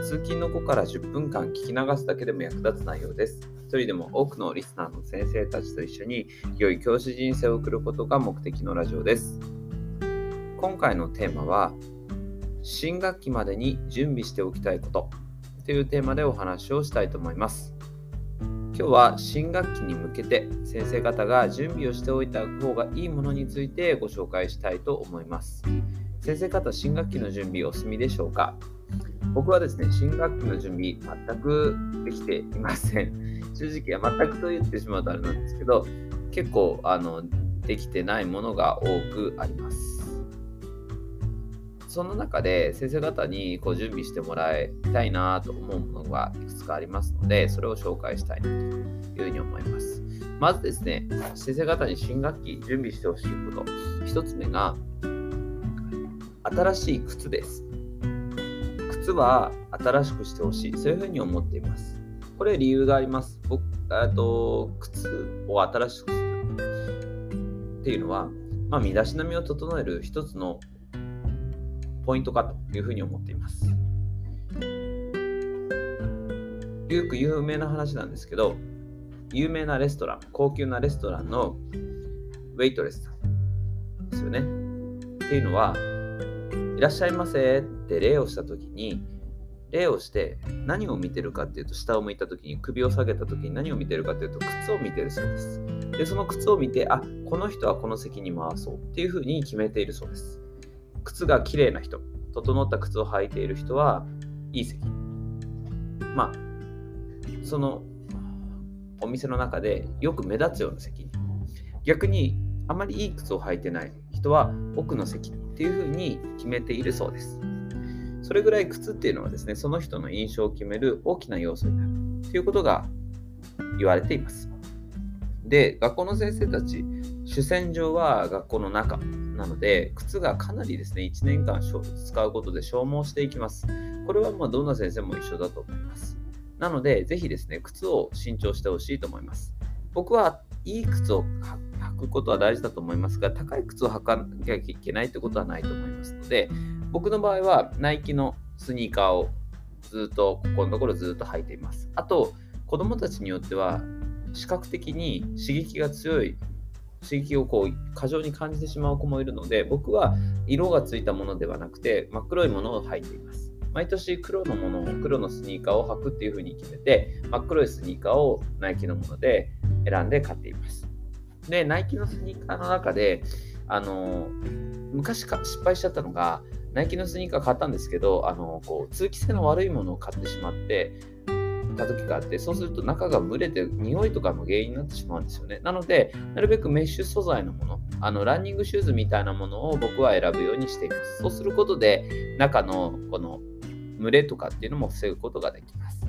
通勤の後から10分間聞き流すだけでも役立つ内容です。一人でも多くのリスナーの先生たちと一緒に良い教師人生を送ることが目的のラジオです。今回のテーマは、新学期までに準備しておきたいことというテーマでお話をしたいと思います。今日は新学期に向けて先生方が準備をしておいた方がいいものについてご紹介したいと思います。先生方、新学期の準備お済みでしょうか？僕はですね、新学期の準備全くできていません。正直は全くと言ってしまうとあれなんですけど、結構あのできてないものが多くあります。その中で先生方にこう準備してもらいたいなと思うものがいくつかありますので、それを紹介したいなというふうに思います。まずですね、先生方に新学期準備してほしいこと。1つ目が、新しい靴です。靴は新しくしてほしい。そういうふうに思っています。これ理由があります。僕、と靴を新しくするっていうのは、まあ、身だしなみを整える一つのポイントかというふうに思っています。よく有名な話なんですけど、有名なレストラン、高級なレストランのウェイトレスさんですよね。っていうのは、らっしゃいませって礼をしたときに、礼をして何を見てるかっていうと、下を向いたときに、首を下げたときに何を見てるかっていうと、靴を見てるそうです。で、その靴を見て、あ、この人はこの席に回そうっていうふうに決めているそうです。靴が綺麗な人、整った靴を履いている人はいい席。まあ、そのお店の中でよく目立つような席に。逆にあまりいい靴を履いてない人は奥の席ていうふうに決めているそうです。それぐらい靴っていうのはですね、その人の印象を決める大きな要素になるということが言われています。で、学校の先生たち、主戦場は学校の中なので、靴がかなりですね、1年間使うことで消耗していきます。これはもうどんな先生も一緒だと思います。なので、ぜひですね、靴を新調してほしいと思います。僕はいい靴を履くことは大事だと思いますが、高い靴を履かなきゃいけないってことはないと思いますので、僕の場合はナイキのスニーカーをずっと、ここのところずっと履いています。あと、子供たちによっては視覚的に刺激が強い刺激をこう過剰に感じてしまう子もいるので僕は色がついたものではなくて真っ黒いものを履いています毎年黒のものを黒のスニーカーを履くっていうふうに決めて真っ黒いスニーカーをナイキのもので選んで買っていますでナイキのスニーカーの中であの昔か失敗しちゃったのがナイキのスニーカー買ったんですけどあのこう通気性の悪いものを買ってしまってた時があって、そうすると中が蒸れて匂いとかの原因になってしまうんですよね。なので、なるべくメッシュ素材のもの、あのランニングシューズみたいなものを僕は選ぶようにしています。そうすることで、中のこの蒸れとかっていうのも防ぐことができます。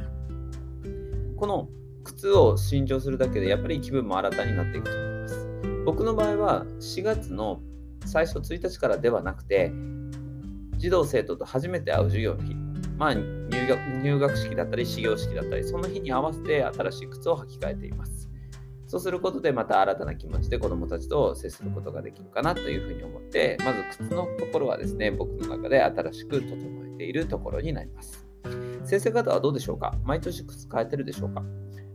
この靴を新調するだけで、やっぱり気分も新たになっていくと思います。僕の場合は4月の最初1日からではなくて、児童生徒と初めて会う授業の日、まあ、入学入学式だったり始業式だったりその日に合わせて新しい靴を履き替えています。そうすることでまた新たな気持ちで子どもたちと接することができるかなというふうに思ってまず靴のところはですね僕の中で新しく整えているところになります。先生方はどうでしょうか？毎年靴変えてるでしょうか？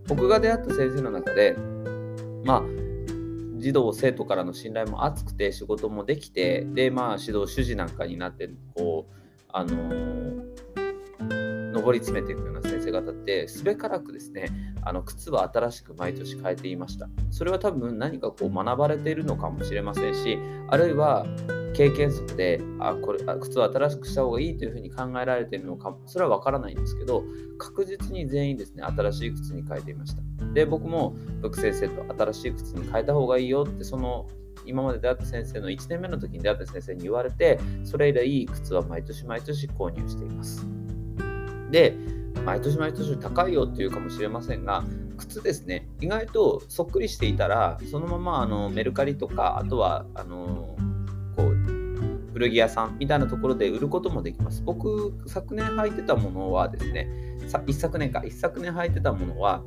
僕が出会った先生の中でまあ児童生徒からの信頼も厚くて仕事もできてでまあ指導主事なんかになってこうあのー上り詰めていくような先生方ってすべからくですねあの靴は新しく毎年変えていました。それは多分何かこう学ばれているのかもしれませんしあるいは経験則であこれあ靴を新しくした方がいいというふうに考えられているのかそれは分からないんですけど確実に全員ですね新しい靴に変えていました。で僕も僕先生と新しい靴に変えた方がいいよってその今まで出会った先生の1年目の時に出会った先生に言われてそれ以来靴は毎年毎年購入しています。で、毎年毎年高いよっていうかもしれませんが、靴ですね、意外とそっくりしていたら、そのままあのメルカリとか、あとはあのこう古着屋さんみたいなところで売ることもできます。僕、昨年履いてたものはですね、一昨年か、一昨年履いてたものは、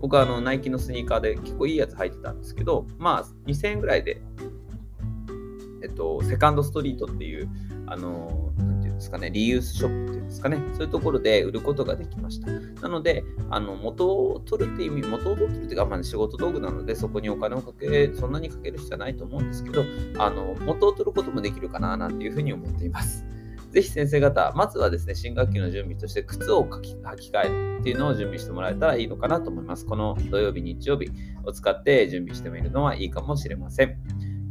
僕はあのナイキのスニーカーで結構いいやつ履いてたんですけど、まあ2000円ぐらいで、えっと、セカンドストリートっていう、あの、ですかね、リユースショップっていうんですかね、そういうところで売ることができました。なので、あの元を取るっていう意味、元を取るっていうか、まあ、仕事道具なので、そこにお金をかけ、そんなにかける必要はないと思うんですけど、あの元を取ることもできるかな、なんていうふうに思っています。ぜひ先生方、まずはですね、新学期の準備として靴を履き替えるっていうのを準備してもらえたらいいのかなと思います。この土曜日、日曜日を使って準備してみるのはいいかもしれません。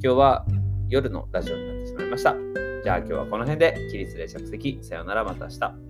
今日は夜のラジオになってしまいました。じゃあ今日はこの辺で起立で着席。さようなら、また明日。